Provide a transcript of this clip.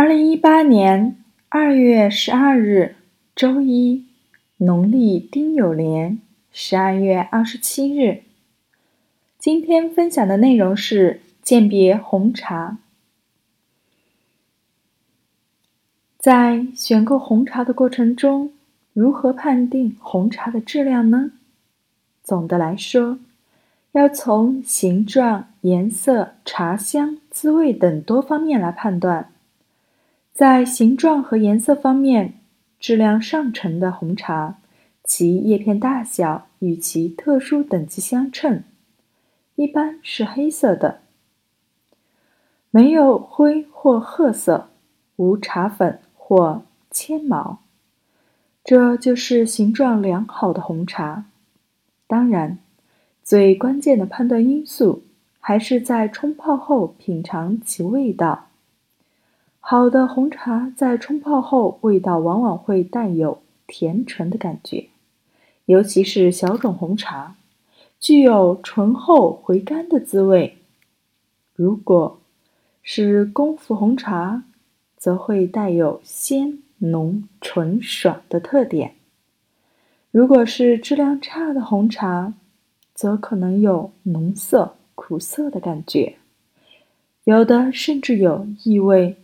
二零一八年二月十二日，周一，农历丁酉年十二月二十七日。今天分享的内容是鉴别红茶。在选购红茶的过程中，如何判定红茶的质量呢？总的来说，要从形状、颜色、茶香、滋味等多方面来判断。在形状和颜色方面，质量上乘的红茶，其叶片大小与其特殊等级相称，一般是黑色的，没有灰或褐色，无茶粉或铅毛，这就是形状良好的红茶。当然，最关键的判断因素还是在冲泡后品尝其味道。好的红茶在冲泡后，味道往往会带有甜醇的感觉，尤其是小种红茶，具有醇厚回甘的滋味。如果是功夫红茶，则会带有鲜浓醇爽的特点；如果是质量差的红茶，则可能有浓涩苦涩的感觉，有的甚至有异味。